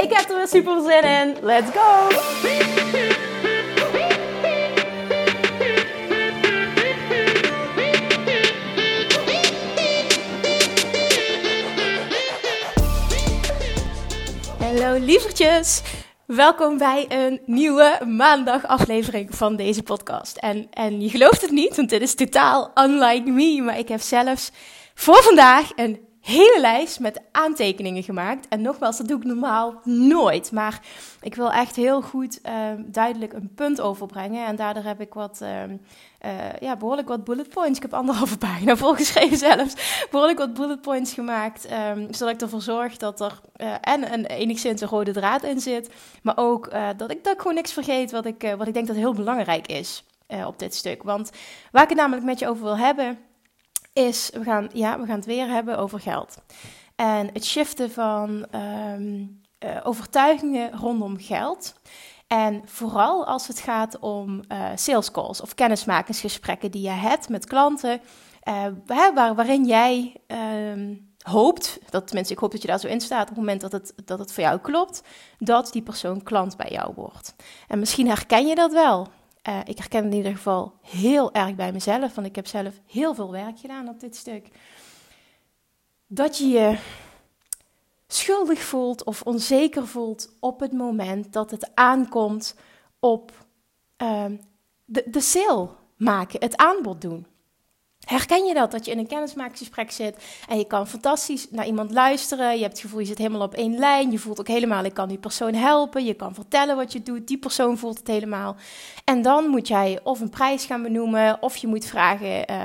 Ik heb er weer super zin in. Let's go! Hallo lievertjes! Welkom bij een nieuwe maandag aflevering van deze podcast. En, en je gelooft het niet, want dit is totaal unlike me. Maar ik heb zelfs voor vandaag een hele lijst met aantekeningen gemaakt. En nogmaals, dat doe ik normaal nooit. Maar ik wil echt heel goed uh, duidelijk een punt overbrengen. En daardoor heb ik wat, uh, uh, ja, behoorlijk wat bullet points. Ik heb anderhalve pagina volgeschreven zelfs. Behoorlijk wat bullet points gemaakt. Um, zodat ik ervoor zorg dat er uh, en een enigszins een rode draad in zit. Maar ook uh, dat, ik, dat ik gewoon niks vergeet wat ik, wat ik denk dat heel belangrijk is op dit stuk. Want waar ik het namelijk met je over wil hebben is, we gaan, ja, we gaan het weer hebben over geld. En het shiften van um, uh, overtuigingen rondom geld. En vooral als het gaat om uh, sales calls of kennismakingsgesprekken die je hebt met klanten, waar, waarin jij um, hoopt, dat tenminste ik hoop dat je daar zo in staat op het moment dat het, dat het voor jou klopt, dat die persoon klant bij jou wordt. En misschien herken je dat wel. Uh, ik herken in ieder geval heel erg bij mezelf, want ik heb zelf heel veel werk gedaan op dit stuk. Dat je je schuldig voelt of onzeker voelt op het moment dat het aankomt op uh, de, de sale maken, het aanbod doen. Herken je dat? Dat je in een kennismakingsgesprek zit en je kan fantastisch naar iemand luisteren. Je hebt het gevoel, je zit helemaal op één lijn. Je voelt ook helemaal, ik kan die persoon helpen. Je kan vertellen wat je doet. Die persoon voelt het helemaal. En dan moet jij of een prijs gaan benoemen, of je moet vragen uh,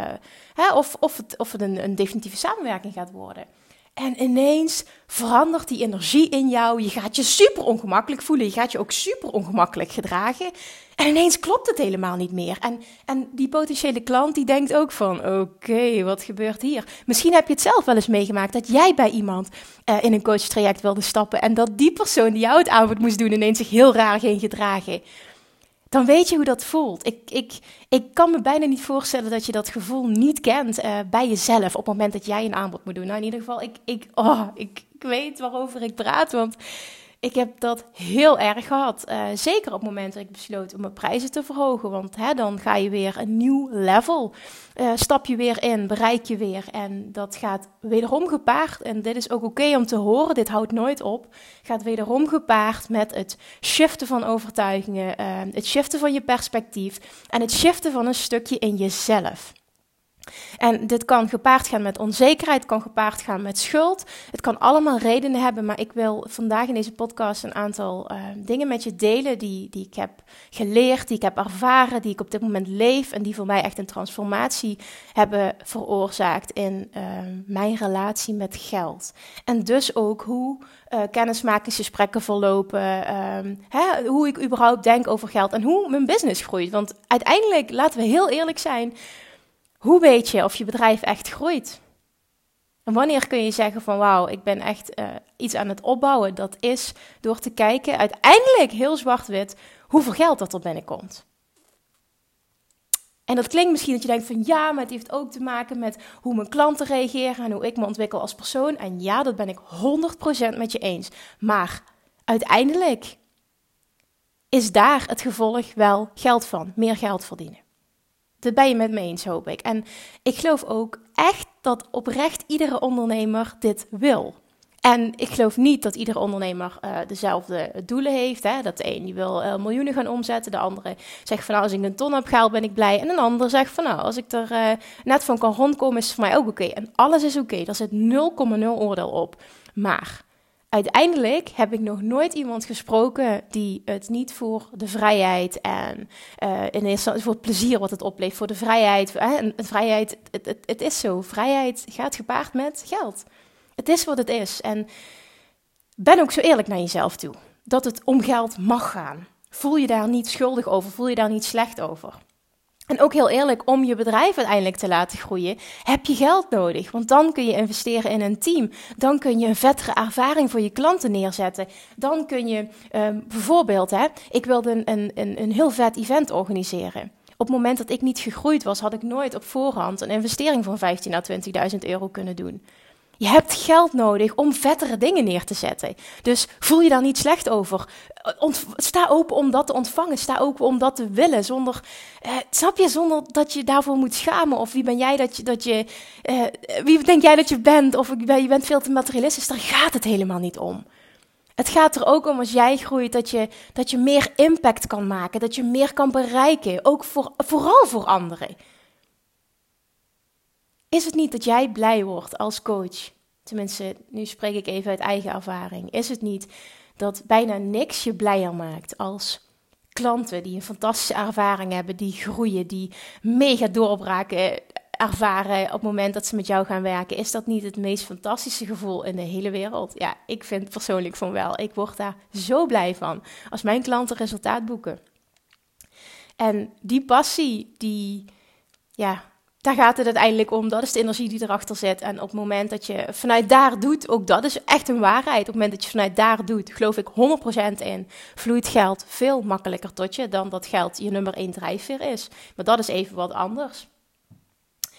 hè, of, of het, of het een, een definitieve samenwerking gaat worden. En ineens verandert die energie in jou. Je gaat je super ongemakkelijk voelen. Je gaat je ook super ongemakkelijk gedragen. En ineens klopt het helemaal niet meer. En, en die potentiële klant die denkt ook van, oké, wat gebeurt hier? Misschien heb je het zelf wel eens meegemaakt dat jij bij iemand uh, in een coachtraject wilde stappen en dat die persoon die jou het aanbod moest doen ineens zich heel raar ging gedragen. Dan weet je hoe dat voelt. Ik, ik, ik kan me bijna niet voorstellen dat je dat gevoel niet kent uh, bij jezelf op het moment dat jij een aanbod moet doen. Nou, in ieder geval, ik, ik, oh, ik, ik weet waarover ik praat, want ik heb dat heel erg gehad. Uh, zeker op het moment dat ik besloot om mijn prijzen te verhogen. Want hè, dan ga je weer een nieuw level. Uh, stap je weer in, bereik je weer. En dat gaat wederom gepaard. En dit is ook oké om te horen, dit houdt nooit op. Gaat wederom gepaard met het shiften van overtuigingen. Uh, het shiften van je perspectief. En het shiften van een stukje in jezelf. En dit kan gepaard gaan met onzekerheid, kan gepaard gaan met schuld. Het kan allemaal redenen hebben, maar ik wil vandaag in deze podcast een aantal uh, dingen met je delen die, die ik heb geleerd, die ik heb ervaren, die ik op dit moment leef en die voor mij echt een transformatie hebben veroorzaakt in uh, mijn relatie met geld. En dus ook hoe uh, kennismakingsgesprekken verlopen, um, hè, hoe ik überhaupt denk over geld en hoe mijn business groeit. Want uiteindelijk, laten we heel eerlijk zijn hoe weet je of je bedrijf echt groeit? En wanneer kun je zeggen van wauw, ik ben echt uh, iets aan het opbouwen? Dat is door te kijken, uiteindelijk heel zwart-wit, hoeveel geld dat er binnenkomt. En dat klinkt misschien dat je denkt van ja, maar het heeft ook te maken met hoe mijn klanten reageren en hoe ik me ontwikkel als persoon. En ja, dat ben ik 100% met je eens. Maar uiteindelijk is daar het gevolg wel geld van, meer geld verdienen. Dat ben je met me eens, hoop ik. En ik geloof ook echt dat oprecht iedere ondernemer dit wil. En ik geloof niet dat iedere ondernemer uh, dezelfde doelen heeft. Hè? Dat de een die wil uh, miljoenen gaan omzetten, de andere zegt van nou, als ik een ton heb gehaald ben ik blij. En een ander zegt van nou, als ik er uh, net van kan rondkomen is het voor mij ook oké. En alles is oké, okay. daar zit 0,0 oordeel op. Maar uiteindelijk heb ik nog nooit iemand gesproken die het niet voor de vrijheid en uh, in eerste voor het plezier wat het oplevert, voor de vrijheid. En vrijheid, het, het, het, is zo. Vrijheid gaat gepaard met geld. Het is wat het is. En ben ook zo eerlijk naar jezelf toe. dat het om geld mag gaan. Voel je daar niet schuldig over, voel je daar niet slecht over. En ook heel eerlijk, om je bedrijf uiteindelijk te laten groeien, heb je geld nodig. Want dan kun je investeren in een team. Dan kun je een vettere ervaring voor je klanten neerzetten. Dan kun je um, bijvoorbeeld, hè, ik wilde een, een, een heel vet event organiseren. Op het moment dat ik niet gegroeid was, had ik nooit op voorhand een investering van 15.000 à 20.000 euro kunnen doen. Je hebt geld nodig om vettere dingen neer te zetten. Dus voel je daar niet slecht over. sta open om dat te ontvangen. Sta open om dat te willen. Zonder, eh, snap je, zonder dat je daarvoor moet schamen. Of wie ben jij dat je, dat je eh, wie denk jij dat je bent? Of je bent veel te materialistisch. Daar gaat het helemaal niet om. Het gaat er ook om als jij groeit dat je, dat je meer impact kan maken. Dat je meer kan bereiken. Ook voor, vooral voor anderen. Is het niet dat jij blij wordt als coach? Tenminste, nu spreek ik even uit eigen ervaring. Is het niet dat bijna niks je blijer maakt als klanten die een fantastische ervaring hebben, die groeien, die mega doorbraken ervaren op het moment dat ze met jou gaan werken? Is dat niet het meest fantastische gevoel in de hele wereld? Ja, ik vind persoonlijk van wel. Ik word daar zo blij van als mijn klanten resultaat boeken. En die passie, die, ja, daar gaat het uiteindelijk om. Dat is de energie die erachter zit. En op het moment dat je vanuit daar doet, ook dat is echt een waarheid. Op het moment dat je vanuit daar doet, geloof ik 100% in, vloeit geld veel makkelijker tot je dan dat geld je nummer één drijfveer is. Maar dat is even wat anders.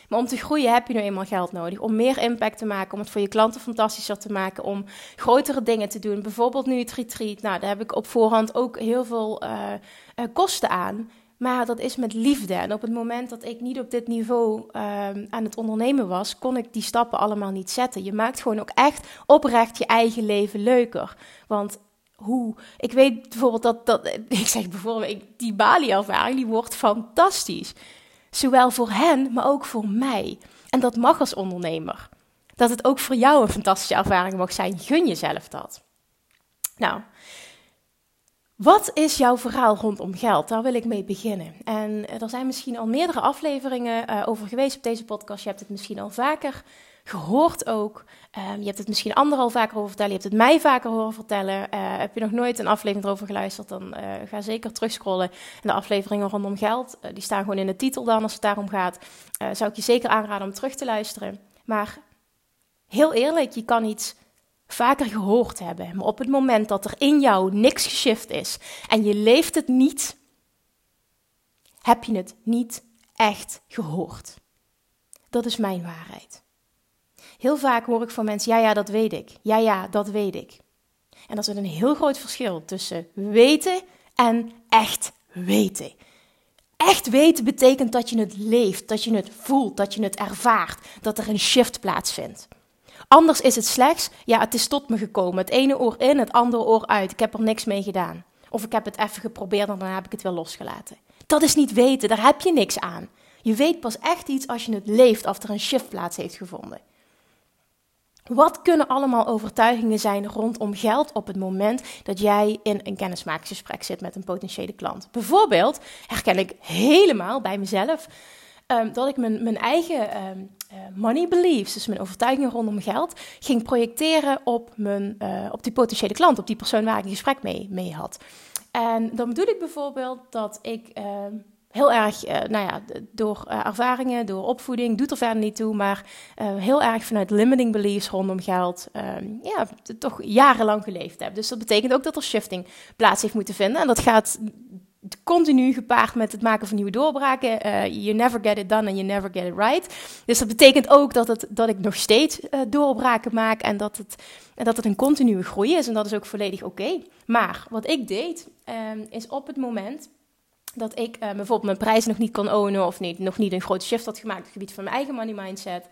Maar om te groeien heb je nu eenmaal geld nodig. Om meer impact te maken, om het voor je klanten fantastischer te maken, om grotere dingen te doen. Bijvoorbeeld nu het retreat. Nou, daar heb ik op voorhand ook heel veel uh, uh, kosten aan. Maar dat is met liefde. En op het moment dat ik niet op dit niveau uh, aan het ondernemen was, kon ik die stappen allemaal niet zetten. Je maakt gewoon ook echt oprecht je eigen leven leuker. Want hoe. Ik weet bijvoorbeeld dat. dat ik zeg bijvoorbeeld, die Bali-ervaring die wordt fantastisch. Zowel voor hen, maar ook voor mij. En dat mag als ondernemer. Dat het ook voor jou een fantastische ervaring mag zijn. Gun jezelf dat. Nou, wat is jouw verhaal rondom geld? Daar wil ik mee beginnen. En eh, er zijn misschien al meerdere afleveringen uh, over geweest op deze podcast. Je hebt het misschien al vaker gehoord ook. Um, je hebt het misschien anderen al vaker over vertellen. Je hebt het mij vaker horen vertellen. Uh, heb je nog nooit een aflevering erover geluisterd, dan ga zeker terugscrollen. En de afleveringen rondom geld, die staan gewoon in de titel dan als het daarom gaat. zou ik je zeker aanraden om terug te luisteren. Maar heel eerlijk, je kan iets vaker gehoord hebben. Maar op het moment dat er in jou niks geshift is en je leeft het niet, heb je het niet echt gehoord. Dat is mijn waarheid. Heel vaak hoor ik van mensen: ja, ja, dat weet ik. Ja, ja, dat weet ik. En dat is een heel groot verschil tussen weten en echt weten. Echt weten betekent dat je het leeft, dat je het voelt, dat je het ervaart, dat er een shift plaatsvindt. Anders is het slechts, ja, het is tot me gekomen. Het ene oor in, het andere oor uit. Ik heb er niks mee gedaan. Of ik heb het even geprobeerd en dan heb ik het weer losgelaten. Dat is niet weten, daar heb je niks aan. Je weet pas echt iets als je het leeft, of er een shift plaats heeft gevonden. Wat kunnen allemaal overtuigingen zijn rondom geld op het moment dat jij in een kennismakingsgesprek zit met een potentiële klant? Bijvoorbeeld herken ik helemaal bij mezelf um, dat ik mijn, mijn eigen um, uh, money beliefs, dus mijn overtuigingen rondom geld, ging projecteren op, mijn, uh, op die potentiële klant, op die persoon waar ik een gesprek mee, mee had. En dan bedoel ik bijvoorbeeld dat ik uh, heel erg, uh, nou ja, door ervaringen, door opvoeding, doet er verder niet toe, maar heel erg vanuit limiting beliefs rondom geld, ja, toch jarenlang geleefd heb. Dus dat betekent ook dat er shifting plaats heeft moeten vinden. En dat gaat continu gepaard met het maken van nieuwe doorbraken. Uh, you never get it done and you never get it right. Dus dat betekent ook dat, dat ik nog steeds uh, doorbraken maak en dat, het, en dat het een continue groei is. En dat is ook volledig oké. Maar wat ik deed, um, is op het moment dat ik uh, bijvoorbeeld mijn prijs nog niet kon ownen of niet, nog niet een grote shift had gemaakt op het gebied van mijn eigen money mindset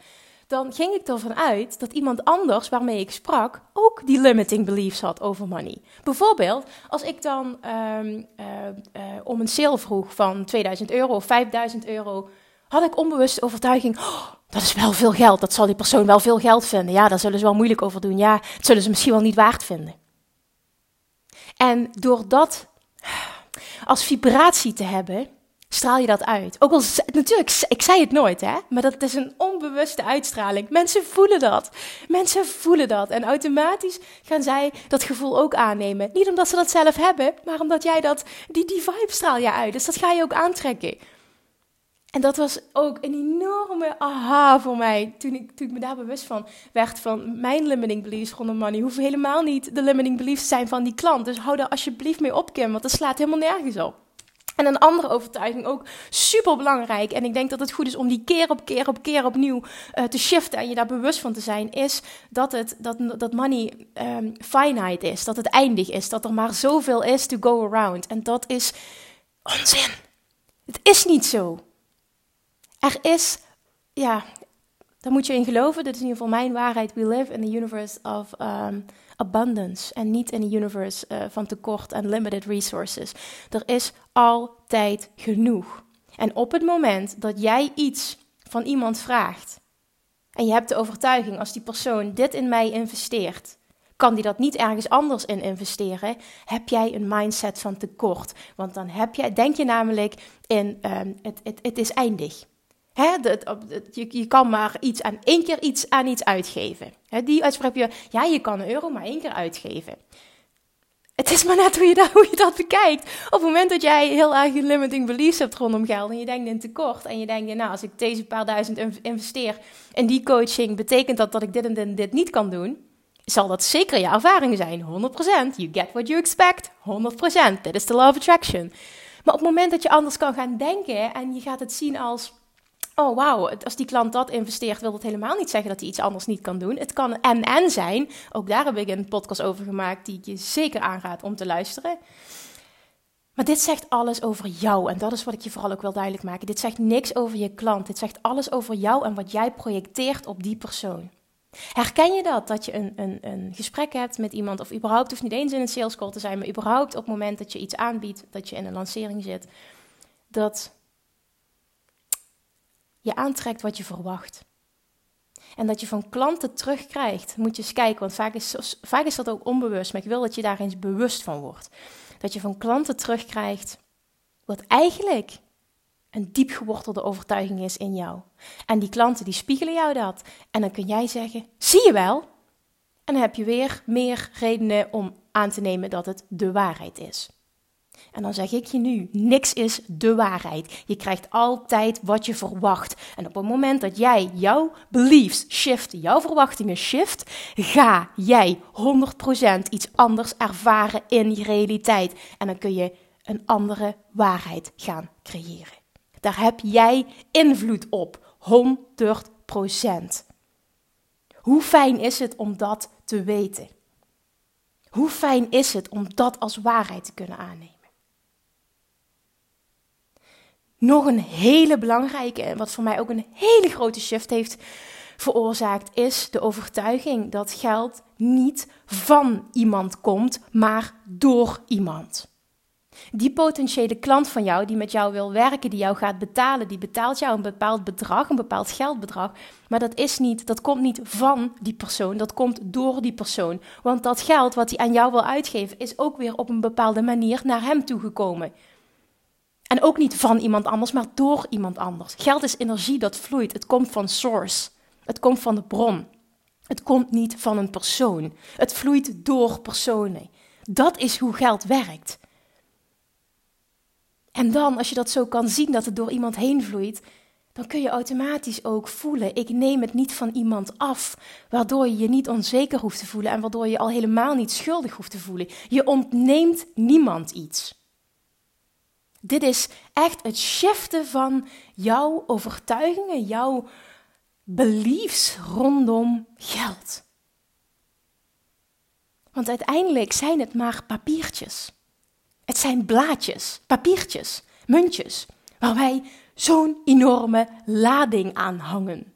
dan ging ik ervan uit dat iemand anders waarmee ik sprak ook die limiting beliefs had over money. Bijvoorbeeld, als ik dan um, uh, uh, om een sale vroeg van 2000 euro of 5000 euro, had ik onbewust overtuiging: oh, dat is wel veel geld, dat zal die persoon wel veel geld vinden. Ja, daar zullen ze wel moeilijk over doen. Ja, het zullen ze misschien wel niet waard vinden. En door dat als vibratie te hebben, straal je dat uit. Ook al, natuurlijk, ik zei het nooit, hè, maar dat is een onbewuste uitstraling. Mensen voelen dat. Mensen voelen dat. En automatisch gaan zij dat gevoel ook aannemen. Niet omdat ze dat zelf hebben, maar omdat jij dat, die, die vibe straal je uit. Dus dat ga je ook aantrekken. En dat was ook een enorme aha voor mij toen ik, toen ik me daar bewust van werd van mijn limiting beliefs rondom money. Hoeven helemaal niet de limiting beliefs zijn van die klant. Dus hou daar alsjeblieft mee op, Kim, want dat slaat helemaal nergens op. En een andere overtuiging, ook super belangrijk. En ik denk dat het goed is om die keer op keer op keer opnieuw uh, te shiften en je daar bewust van te zijn, is dat, het, dat, dat money um, finite is. Dat het eindig is. Dat er maar zoveel is to go around. En dat is onzin. Het is niet zo. Er is, ja, daar moet je in geloven. Dit is in ieder geval mijn waarheid. We live in the universe of um, abundance en niet in een universe uh, van tekort en limited resources. Er is altijd genoeg. En op het moment dat jij iets van iemand vraagt en je hebt de overtuiging als die persoon dit in mij investeert, kan die dat niet ergens anders in investeren, heb jij een mindset van tekort. Want dan heb je, denk je namelijk in um, het, het, het is eindig. Hè, je, je, kan maar iets aan één keer iets aan iets uitgeven. Die uitspraak heb je, ja, je kan een euro maar één keer uitgeven. Het is maar net hoe je, dat, hoe dat bekijkt. Op het moment dat jij heel erg limiting beliefs hebt rondom geld en je denkt in tekort en je denkt, nou, als ik deze paar duizend investeer in die coaching, betekent dat dat ik dit en dit, dit niet kan doen? Zal dat zeker je ervaring zijn? 100%. You get what you expect. 100%. Dit is de law of attraction. Maar op het moment dat je anders kan gaan denken en je gaat het zien als oh wauw, als die klant dat investeert, wil dat helemaal niet zeggen dat hij iets anders niet kan doen. Het kan en-en zijn. Ook daar heb ik een podcast over gemaakt die ik je zeker aanraad om te luisteren. Maar dit zegt alles over jou en dat is wat ik je vooral ook wil duidelijk maken. Dit zegt niks over je klant. Dit zegt alles over jou en wat jij projecteert op die persoon. Herken je dat? Dat je een, een, een gesprek hebt met iemand, of überhaupt hoeft niet eens in een sales call te zijn, maar überhaupt op het moment dat je iets aanbiedt, dat je in een lancering zit, dat je aantrekt wat je verwacht. En dat je van klanten terugkrijgt, moet je eens kijken, want vaak is, vaak is dat ook onbewust, maar ik wil dat je daar eens bewust van wordt. Dat je van klanten terugkrijgt wat eigenlijk een diep gewortelde overtuiging is in jou. En die klanten die spiegelen jou dat. En dan kun jij zeggen, zie je wel? En dan heb je weer meer redenen om aan te nemen dat het de waarheid is. En dan zeg ik je nu, niks is de waarheid. Je krijgt altijd wat je verwacht. En op het moment dat jij jouw beliefs shift, jouw verwachtingen shift, ga jij 100% iets anders ervaren in je realiteit. En dan kun je een andere waarheid gaan creëren. Daar heb jij invloed op, 100%. Hoe fijn is het om dat te weten? Hoe fijn is het om dat als waarheid te kunnen aannemen? Nog een hele belangrijke, en wat voor mij ook een hele grote shift heeft veroorzaakt, is de overtuiging dat geld niet van iemand komt, maar door iemand. Die potentiële klant van jou, die met jou wil werken, die jou gaat betalen, die betaalt jou een bepaald bedrag, een bepaald geldbedrag. Maar dat is niet, dat komt niet van die persoon, dat komt door die persoon. Want dat geld wat hij aan jou wil uitgeven, is ook weer op een bepaalde manier naar hem toegekomen. En ook niet van iemand anders, maar door iemand anders. Geld is energie dat vloeit. Het komt van source. Het komt van de bron. Het komt niet van een persoon. Het vloeit door personen. Dat is hoe geld werkt. En dan, als je dat zo kan zien, dat het door iemand heen vloeit, dan kun je automatisch ook voelen: ik neem het niet van iemand af, waardoor je je niet onzeker hoeft te voelen en waardoor je al helemaal niet schuldig hoeft te voelen. Je ontneemt niemand iets. Dit is echt het shiften van jouw overtuigingen, jouw beliefs rondom geld. Want uiteindelijk zijn het maar papiertjes. Het zijn blaadjes, papiertjes, muntjes, waar wij zo'n enorme lading aan hangen.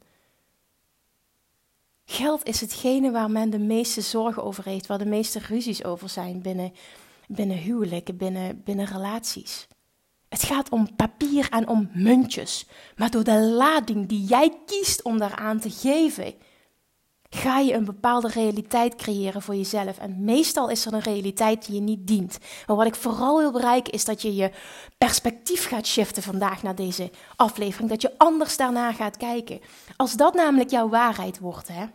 Geld is hetgene waar men de meeste zorgen over heeft, waar de meeste ruzies over zijn binnen, binnen huwelijken, binnen, binnen relaties. Het gaat om papier en om muntjes. Maar door de lading die jij kiest om daaraan te geven, ga je een bepaalde realiteit creëren voor jezelf. En meestal is er een realiteit die je niet dient. Maar wat ik vooral wil bereiken is dat je je perspectief gaat shiften vandaag naar deze aflevering. Dat je anders daarna gaat kijken. Als dat namelijk jouw waarheid wordt, hè,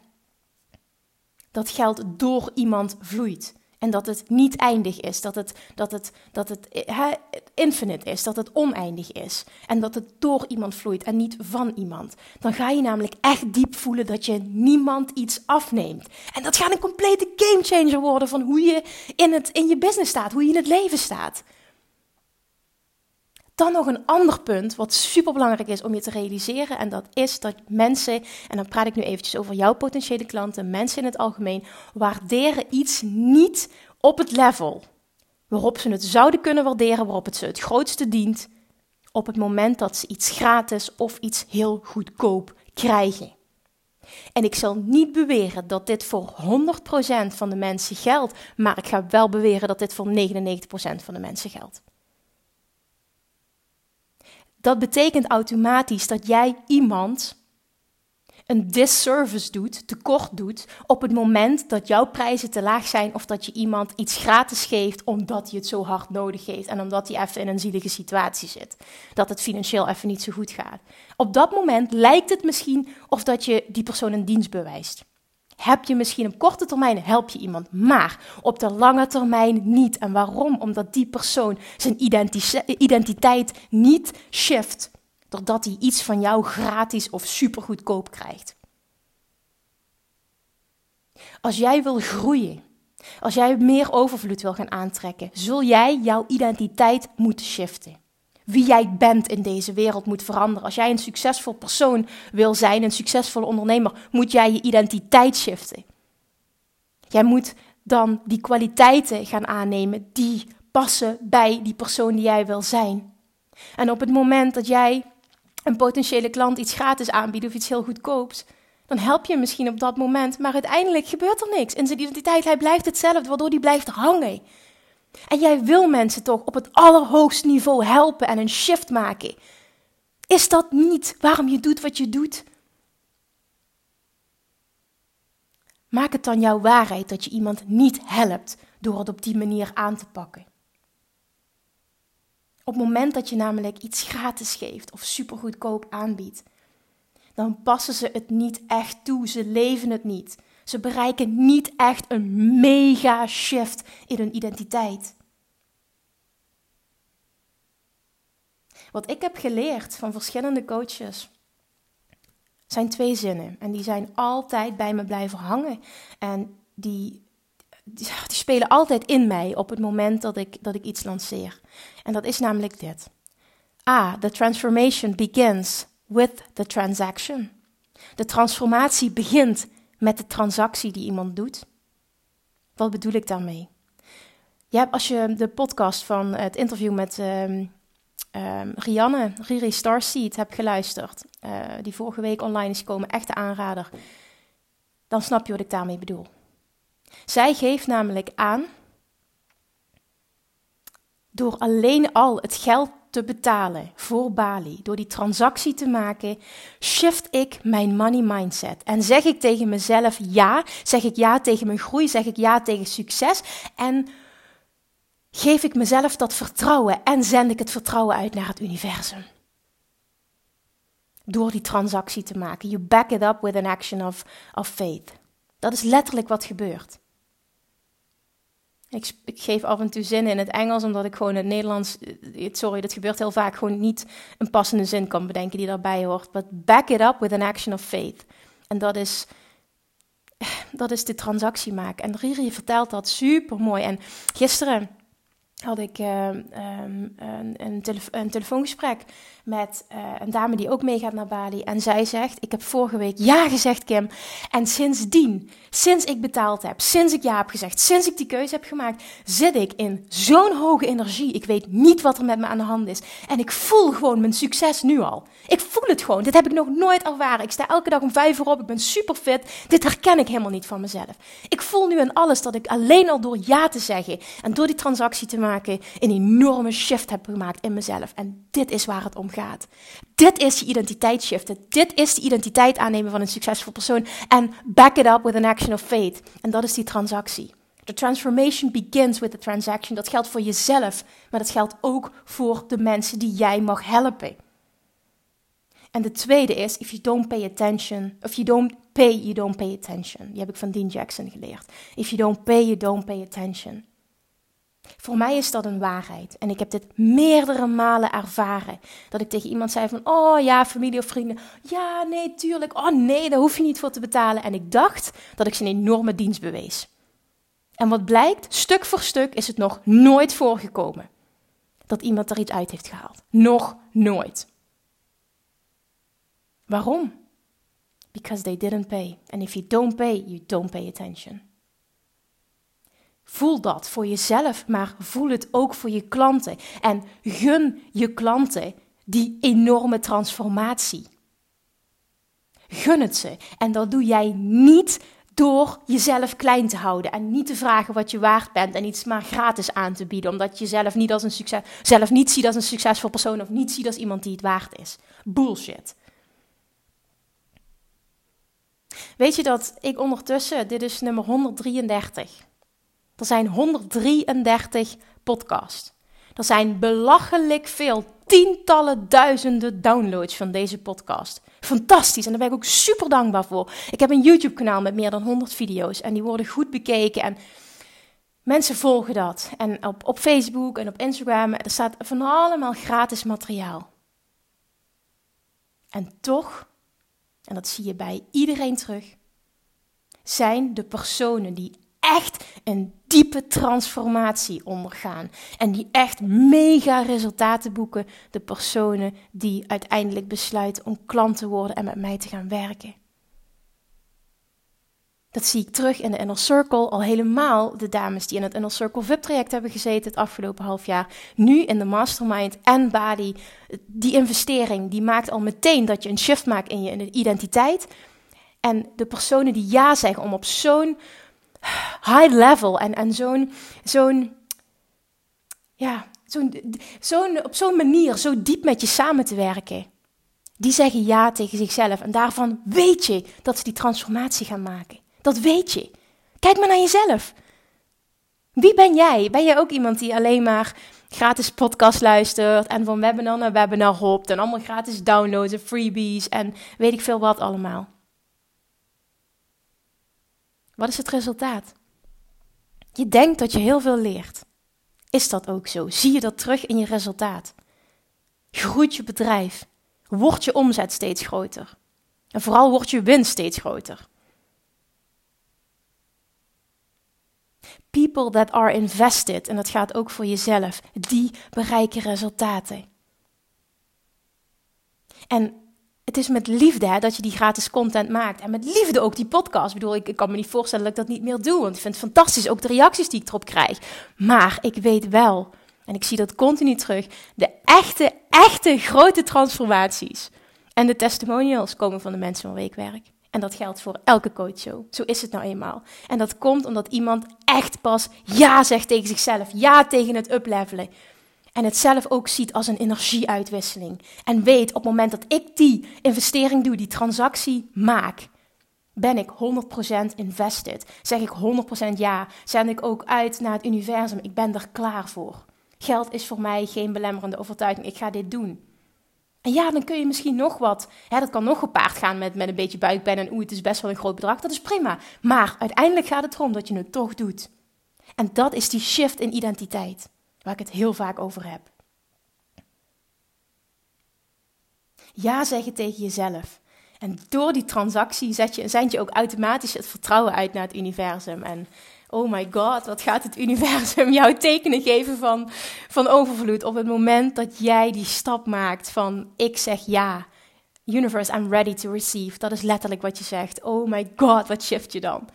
dat geld door iemand vloeit. En dat het niet eindig is, dat het, dat het, dat het he, infinite is, dat het oneindig is. En dat het door iemand vloeit en niet van iemand. Dan ga je namelijk echt diep voelen dat je niemand iets afneemt. En dat gaat een complete gamechanger worden van hoe je in, het, in je business staat, hoe je in het leven staat. Dan nog een ander punt wat super belangrijk is om je te realiseren. En dat is dat mensen, en dan praat ik nu eventjes over jouw potentiële klanten, mensen in het algemeen, waarderen iets niet op het level waarop ze het zouden kunnen waarderen, waarop het ze het grootste dient, op het moment dat ze iets gratis of iets heel goedkoop krijgen. En ik zal niet beweren dat dit voor 100% van de mensen geldt, maar ik ga wel beweren dat dit voor 99% van de mensen geldt. Dat betekent automatisch dat jij iemand een disservice doet, tekort doet, op het moment dat jouw prijzen te laag zijn of dat je iemand iets gratis geeft omdat hij het zo hard nodig heeft en omdat hij even in een zielige situatie zit. Dat het financieel even niet zo goed gaat. Op dat moment lijkt het misschien of dat je die persoon een dienst bewijst. Heb je misschien op korte termijn help je iemand, maar op de lange termijn niet. En waarom? Omdat die persoon zijn identiteit niet shift doordat hij iets van jou gratis of supergoedkoop krijgt. Als jij wil groeien, als jij meer overvloed wil gaan aantrekken, zul jij jouw identiteit moeten shiften. Wie jij bent in deze wereld moet veranderen. Als jij een succesvol persoon wil zijn, een succesvolle ondernemer, moet jij je identiteit shiften. Jij moet dan die kwaliteiten gaan aannemen die passen bij die persoon die jij wil zijn. En op het moment dat jij een potentiële klant iets gratis aanbiedt of iets heel goedkoops, dan help je misschien op dat moment, maar uiteindelijk gebeurt er niks. In zijn identiteit, hij blijft hetzelfde, waardoor hij blijft hangen. En jij wil mensen toch op het allerhoogste niveau helpen en een shift maken. Is dat niet waarom je doet wat je doet? Maak het dan jouw waarheid dat je iemand niet helpt door het op die manier aan te pakken. Op het moment dat je namelijk iets gratis geeft of supergoedkoop aanbiedt, dan passen ze het niet echt toe. Ze leven het niet. Ze bereiken niet echt een mega shift in hun identiteit. Wat ik heb geleerd van verschillende coaches zijn twee zinnen. En die zijn altijd bij me blijven hangen. En die, die, spelen altijd in mij op het moment dat ik, dat ik iets lanceer. En dat is namelijk dit. A. The transformation begins with the transaction. De transformatie begint met de transactie die iemand doet. Wat bedoel ik daarmee? Je hebt, als je de podcast van het interview met um, um, Rianne, Riri Starseed, hebt geluisterd, uh, die vorige week online is gekomen, echte aanrader, dan snap je wat ik daarmee bedoel. Zij geeft namelijk aan, door alleen al het geld te betalen voor Bali, door die transactie te maken, shift ik mijn money mindset. En zeg ik tegen mezelf ja, zeg ik ja tegen mijn groei, zeg ik ja tegen succes en geef ik mezelf dat vertrouwen en zend ik het vertrouwen uit naar het universum. Door die transactie te maken. You back it up with an action of, of faith. Dat is letterlijk wat gebeurt. Ik, geef af en toe zinnen in het Engels, omdat ik gewoon het Nederlands, eh, sorry, dat gebeurt heel vaak, gewoon niet een passende zin kan bedenken die daarbij hoort. But back it up with an action of faith. En dat is, dat is de transactie maken. En Riri vertelt dat super mooi. En gisteren had ik uh, um, een, een, een, telefoongesprek met uh, een dame die ook meegaat naar Bali. En zij zegt: Ik heb vorige week ja gezegd, Kim. En sindsdien, sinds ik betaald heb, sinds ik ja heb gezegd, sinds ik die keuze heb gemaakt, zit ik in zo'n hoge energie. Ik weet niet wat er met me aan de hand is. En ik voel gewoon mijn succes nu al. Ik voel het gewoon. Dit heb ik nog nooit ervaren. Ik sta elke dag om vijf uur op. Ik ben super fit. Dit herken ik helemaal niet van mezelf. Ik voel nu in alles dat ik alleen al door ja te zeggen en door die transactie te maken een enorme shift heb gemaakt in mezelf. En dit is waar het om gaat. Dit is je identiteitsshift. Dit is de identiteit aannemen van een succesvol persoon. En back it up with an action of faith. En dat is die transactie. The transformation begins with the transaction. Dat geldt voor jezelf, maar dat geldt ook voor de mensen die jij mag helpen. En de tweede is, if you don't pay attention, if you don't pay, you don't pay attention. Die heb ik van Dean Jackson geleerd. If you don't pay, you don't pay attention. Voor mij is dat een waarheid. En ik heb dit meerdere malen ervaren. Dat ik tegen iemand zei van, oh ja, familie of vrienden. Ja, nee, tuurlijk. Oh nee, daar hoef je niet voor te betalen. En ik dacht dat ik ze een enorme dienst bewees. En wat blijkt, stuk voor stuk is het nog nooit voorgekomen. Dat iemand er iets uit heeft gehaald. Nog nooit. Waarom? Because they didn't pay. And if you don't pay, you don't pay attention. Voel dat voor jezelf, maar voel het ook voor je klanten. En gun je klanten die enorme transformatie. Gun het ze. En dat doe jij niet door jezelf klein te houden en niet te vragen wat je waard bent en iets maar gratis aan te bieden, omdat je jezelf niet, als een succes, zelf niet ziet als een succesvol persoon of niet ziet als iemand die het waard is. Bullshit. Weet je dat ik ondertussen, dit is nummer 133. Er zijn 133 podcasts. Er zijn belachelijk veel, tientallen duizenden downloads van deze podcast. Fantastisch en daar ben ik ook super dankbaar voor. Ik heb een YouTube-kanaal met meer dan 100 video's en die worden goed bekeken en mensen volgen dat. En op, op Facebook en op Instagram, er staat van allemaal gratis materiaal. En toch en dat zie je bij iedereen terug, zijn de personen die een diepe transformatie ondergaan. En die echt mega resultaten boeken, de personen die uiteindelijk besluiten om klant te worden en met mij te gaan werken. Dat zie ik terug in de Inner Circle, al helemaal de dames die in het Inner Circle VIP-traject hebben gezeten het afgelopen half jaar. Nu in de Mastermind en Body. Die investering die maakt al meteen dat je een shift maakt in je identiteit. En de personen die ja zeggen om op zo'n high level en, en zo'n, zo'n, ja, zo'n, zo'n, op zo'n manier zo diep met je samen te werken. Die zeggen ja tegen zichzelf en daarvan weet je dat ze die transformatie gaan maken. Dat weet je. Kijk maar naar jezelf. Wie ben jij? Ben jij ook iemand die alleen maar gratis podcast luistert en van webinar naar webinar hopt en allemaal gratis downloads en freebies en weet ik veel wat allemaal? Wat is het resultaat? Je denkt dat je heel veel leert. Is dat ook zo? Zie je dat terug in je resultaat? Groeit je bedrijf? Wordt je omzet steeds groter? En vooral wordt je winst steeds groter? People that are invested, en dat gaat ook voor jezelf, die bereiken resultaten. En het is met liefde hè, dat je die gratis content maakt. En met liefde ook die podcast. Ik bedoel, ik, ik, kan me niet voorstellen dat ik dat niet meer doe. Want ik vind het fantastisch, ook de reacties die ik erop krijg. Maar ik weet wel, en ik zie dat continu terug, de echte, echte grote transformaties. En de testimonials komen van de mensen van Weekwerk. En dat geldt voor elke coach zo. Zo is het nou eenmaal. En dat komt omdat iemand echt pas ja zegt tegen zichzelf. Ja tegen het uplevelen. En het zelf ook ziet als een energieuitwisseling. En weet op het moment dat ik die investering doe, die transactie maak, ben ik 100% invested. Zeg ik 100% ja, zend ik ook uit naar het universum. Ik ben er klaar voor. Geld is voor mij geen belemmerende overtuiging. Ik ga dit doen. En ja, dan kun je misschien nog wat. Dat kan nog gepaard gaan met, met een beetje buikpijn en oeh, het is best wel een groot bedrag. Dat is prima. Maar uiteindelijk gaat het erom dat je het toch doet. En dat is die shift in identiteit, waar ik het heel vaak over heb. Ja zeggen tegen jezelf. En door die transactie zet je, zend je ook automatisch het vertrouwen uit naar het universum. En oh my god, wat gaat het universum jou tekenen geven van, van overvloed op het moment dat jij die stap maakt van ik zeg ja. Universe, I'm ready to receive. Dat is letterlijk wat je zegt. Oh my god, wat shift je dan?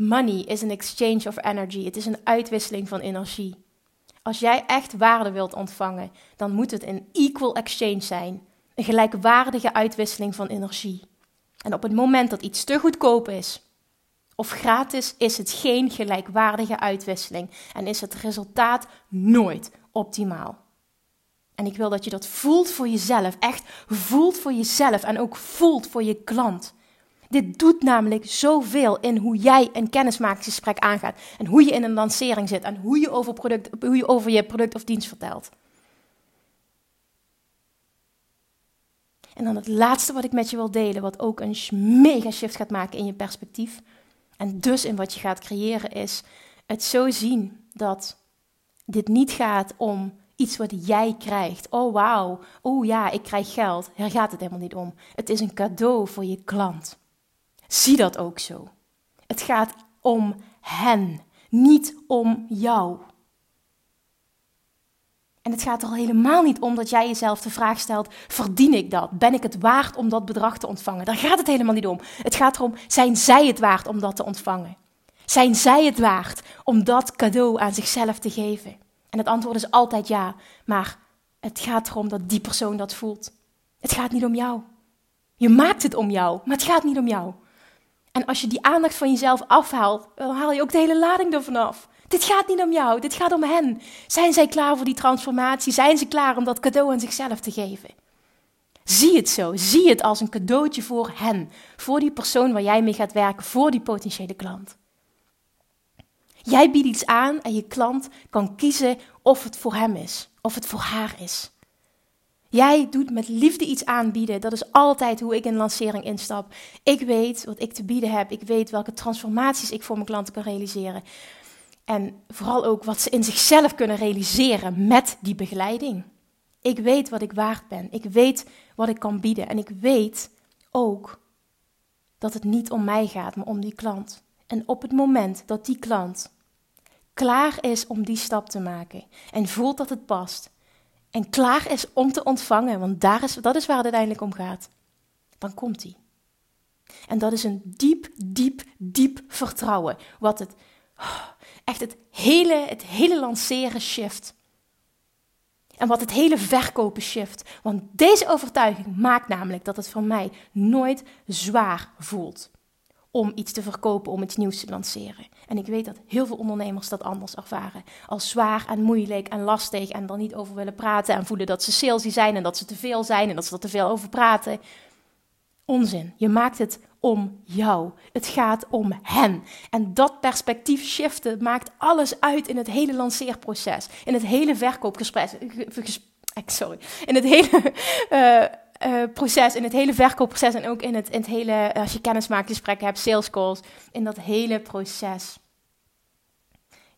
Money is an exchange of energy. Het is een uitwisseling van energie. Als jij echt waarde wilt ontvangen, dan moet het een equal exchange zijn. Een gelijkwaardige uitwisseling van energie. En op het moment dat iets te goedkoop is, of gratis is het geen gelijkwaardige uitwisseling en is het resultaat nooit optimaal. En ik wil dat je dat voelt voor jezelf, echt voelt voor jezelf en ook voelt voor je klant. Dit doet namelijk zoveel in hoe jij een kennismakingsgesprek aangaat en hoe je in een lancering zit en hoe je over, product, hoe je, over je product of dienst vertelt. En dan het laatste wat ik met je wil delen, wat ook een mega shift gaat maken in je perspectief. En dus in wat je gaat creëren, is het zo zien dat dit niet gaat om iets wat jij krijgt. Oh wauw, oh ja, ik krijg geld. Daar gaat het helemaal niet om. Het is een cadeau voor je klant. Zie dat ook zo. Het gaat om hen, niet om jou. En het gaat er al helemaal niet om dat jij jezelf de vraag stelt: verdien ik dat? Ben ik het waard om dat bedrag te ontvangen? Daar gaat het helemaal niet om. Het gaat erom: zijn zij het waard om dat te ontvangen? Zijn zij het waard om dat cadeau aan zichzelf te geven? En het antwoord is altijd ja, maar het gaat erom dat die persoon dat voelt. Het gaat niet om jou. Je maakt het om jou, maar het gaat niet om jou. En als je die aandacht van jezelf afhaalt, dan haal je ook de hele lading ervan af. Dit gaat niet om jou, dit gaat om hen. Zijn zij klaar voor die transformatie? Zijn ze klaar om dat cadeau aan zichzelf te geven? Zie het zo, zie het als een cadeautje voor hen, voor die persoon waar jij mee gaat werken, voor die potentiële klant. Jij biedt iets aan en je klant kan kiezen of het voor hem is, of het voor haar is. Jij doet met liefde iets aanbieden. Dat is altijd hoe ik in lancering instap. Ik weet wat ik te bieden heb. Ik weet welke transformaties ik voor mijn klanten kan realiseren. En vooral ook wat ze in zichzelf kunnen realiseren met die begeleiding. Ik weet wat ik waard ben. Ik weet wat ik kan bieden. En ik weet ook dat het niet om mij gaat, maar om die klant. En op het moment dat die klant klaar is om die stap te maken en voelt dat het past en klaar is om te ontvangen, want daar is, dat is waar het uiteindelijk om gaat, dan komt hij. En dat is een diep, diep, diep vertrouwen, wat het echt het hele, het hele lanceren shift. En wat het hele verkopen shift. Want deze overtuiging maakt namelijk dat het voor mij nooit zwaar voelt om iets te verkopen, om iets nieuws te lanceren. En ik weet dat heel veel ondernemers dat anders ervaren. Als zwaar en moeilijk en lastig en er niet over willen praten en voelen dat ze salesy zijn en dat ze te veel zijn en dat ze er te veel over praten. Onzin. Je maakt het om jou. Het gaat om hen. En dat perspectief shiften maakt alles uit in het hele lanceerproces, in het hele verkoopgesprek. Sorry, in het hele uh, proces, in het hele verkoopproces en ook in het, in het hele, als je kennismakingsgesprekken hebt, sales calls, in dat hele proces.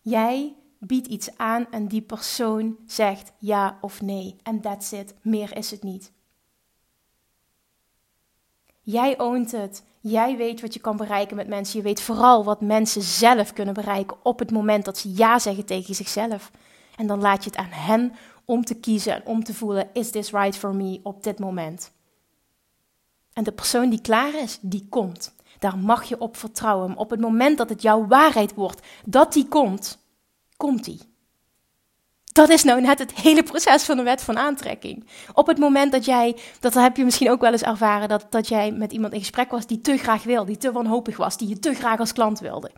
Jij biedt iets aan en die persoon zegt ja of nee. En that's it. Meer is het niet. Jij oont het. Jij weet wat je kan bereiken met mensen. Je weet vooral wat mensen zelf kunnen bereiken op het moment dat ze ja zeggen tegen zichzelf. En dan laat je het aan hen om te kiezen en om te voelen: is this right for me op dit moment? En de persoon die klaar is, die komt. Daar mag je op vertrouwen. Op het moment dat het jouw waarheid wordt, dat die komt, komt die. Dat is nou net het hele proces van de wet van aantrekking. Op het moment dat jij, dat heb je misschien ook wel eens ervaren, dat, dat jij met iemand in gesprek was die te graag wil, die te wanhopig was, die je te graag als klant wilde.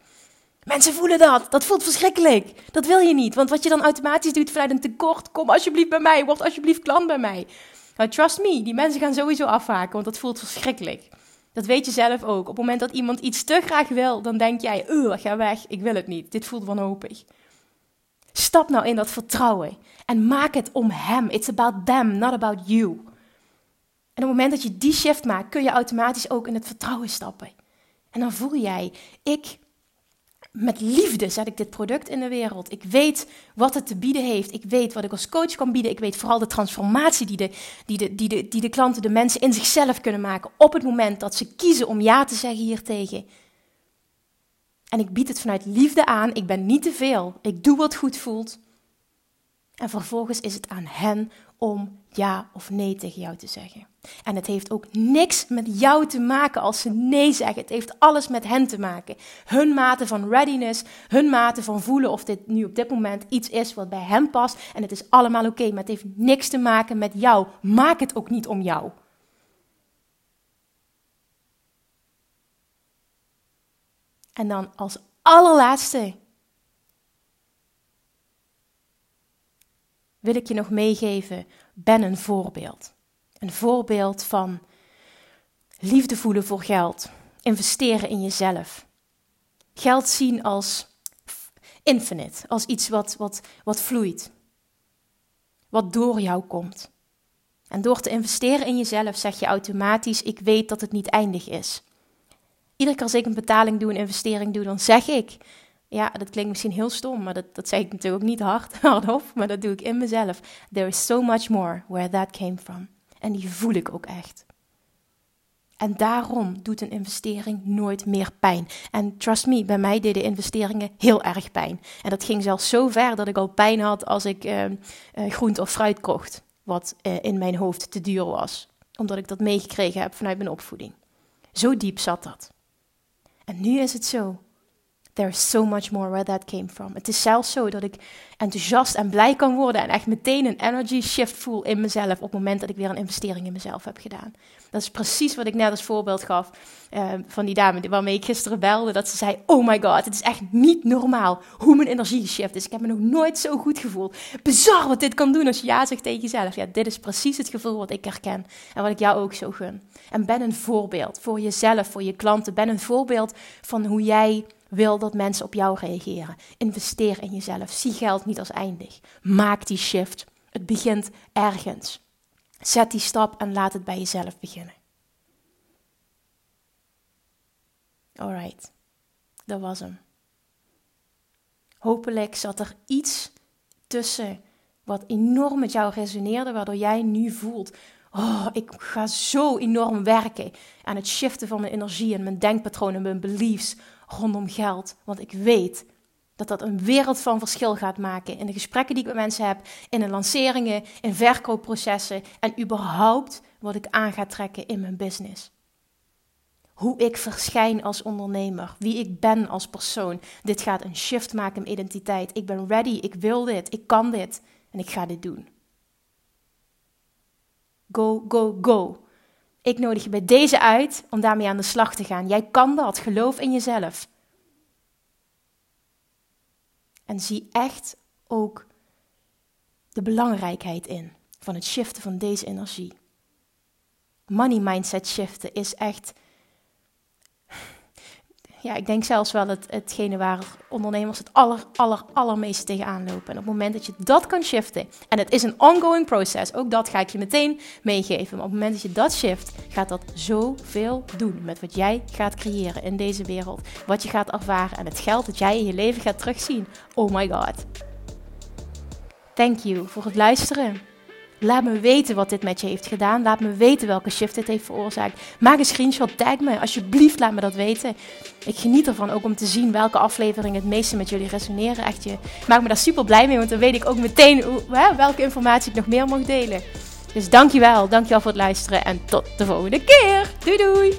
Mensen voelen dat. Dat voelt verschrikkelijk. Dat wil je niet. Want wat je dan automatisch doet vanuit een tekort, kom alsjeblieft bij mij, word alsjeblieft klant bij mij. Nou, trust me, die mensen gaan sowieso afhaken, want dat voelt verschrikkelijk. Dat weet je zelf ook. Op het moment dat iemand iets te graag wil, dan denk jij, uh, ga weg, ik wil het niet. Dit voelt wanhopig. Stap nou in dat vertrouwen en maak het om hem. It's about them, not about you. En op het moment dat je die shift maakt, kun je automatisch ook in het vertrouwen stappen. En dan voel jij, ik met liefde zet ik dit product in de wereld. Ik weet wat het te bieden heeft. Ik weet wat ik als coach kan bieden. Ik weet vooral de transformatie die de, die de, die de, die de klanten, de mensen in zichzelf kunnen maken. Op het moment dat ze kiezen om ja te zeggen hiertegen. En ik bied het vanuit liefde aan. Ik ben niet te veel. Ik doe wat goed voelt. En vervolgens is het aan hen om ja of nee tegen jou te zeggen. En het heeft ook niks met jou te maken als ze nee zeggen. Het heeft alles met hen te maken. Hun mate van readiness, hun mate van voelen of dit nu op dit moment iets is wat bij hen past. En het is allemaal oké, maar het heeft niks te maken met jou. Maak het ook niet om jou. En dan als allerlaatste wil ik je nog meegeven: ben een voorbeeld. Een voorbeeld van liefde voelen voor geld, investeren in jezelf. Geld zien als infinite, als iets wat, wat, wat vloeit, wat door jou komt. En door te investeren in jezelf zeg je automatisch: Ik weet dat het niet eindig is. Iedere keer als ik een betaling doe, een investering doe, dan zeg ik: Ja, dat klinkt misschien heel stom, maar dat, dat zeg ik natuurlijk ook niet hard, hardop, maar dat doe ik in mezelf. There is so much more where that came from. En die voel ik ook echt. En daarom doet een investering nooit meer pijn. En trust me, bij mij deden investeringen heel erg pijn. En dat ging zelfs zo ver dat ik al pijn had als ik uh, groente of fruit kocht. Wat uh, in mijn hoofd te duur was. Omdat ik dat meegekregen heb vanuit mijn opvoeding. Zo diep zat dat. En nu is het zo There is so much more where that came from. Het is zelfs zo dat ik enthousiast en blij kan worden en echt meteen een energy shift voel in mezelf op het moment dat ik weer een investering in mezelf heb gedaan. Dat is precies wat ik net als voorbeeld gaf uh, van die dame waarmee ik gisteren belde. Dat ze zei, oh my god, het is echt niet normaal hoe mijn energie shift is. Ik heb me nog nooit zo goed gevoeld. Bizar wat dit kan doen als je ja zegt tegen jezelf. Ja, dit is precies het gevoel wat ik herken en wat ik jou ook zo gun. En ben een voorbeeld voor jezelf, voor je klanten. Ben een voorbeeld van hoe jij wil dat mensen op jou reageren. Investeer in jezelf. Zie geld niet als eindig. Maak die shift. Het begint ergens. Zet die stap en laat het bij jezelf beginnen. Alright, dat was hem. Hopelijk zat er iets tussen wat enorm met jou resoneerde, waardoor jij nu voelt: Oh, ik ga zo enorm werken aan het shiften van mijn energie en mijn denkpatronen, mijn beliefs rondom geld. Want ik weet dat dat een wereld van verschil gaat maken in de gesprekken die ik met mensen heb, in de lanceringen, in verkoopprocessen en überhaupt wat ik aan ga trekken in mijn business. Hoe ik verschijn als ondernemer, wie ik ben als persoon. Dit gaat een shift maken in mijn identiteit. Ik ben ready, ik wil dit, ik kan dit en ik ga dit doen. Go, go, go. Ik nodig je bij deze uit om daarmee aan de slag te gaan. Jij kan dat. Geloof in jezelf. En zie echt ook de belangrijkheid in van het shiften van deze energie. Money mindset shiften is echt ja, ik denk zelfs wel het, hetgene waar ondernemers het aller, aller, allermeeste tegenaan lopen. En op het moment dat je dat kan shiften, en het is een ongoing process, ook dat ga ik je meteen meegeven. Maar op het moment dat je dat shift, gaat dat zoveel doen met wat jij gaat creëren in deze wereld. Wat je gaat ervaren en het geld dat jij in je leven gaat terugzien. Oh my god. Thank you voor het luisteren. Laat me weten wat dit met je heeft gedaan. Laat me weten welke shift dit heeft veroorzaakt. Maak een screenshot, tag me. Alsjeblieft, laat me dat weten. Ik geniet ervan ook om te zien welke afleveringen het meeste met jullie resoneren. Echt, je maakt me daar super blij mee, want dan weet ik ook meteen hoe, hè, welke informatie ik nog meer mag delen. Dus dankjewel, dankjewel voor het luisteren en tot de volgende keer. Doei doei!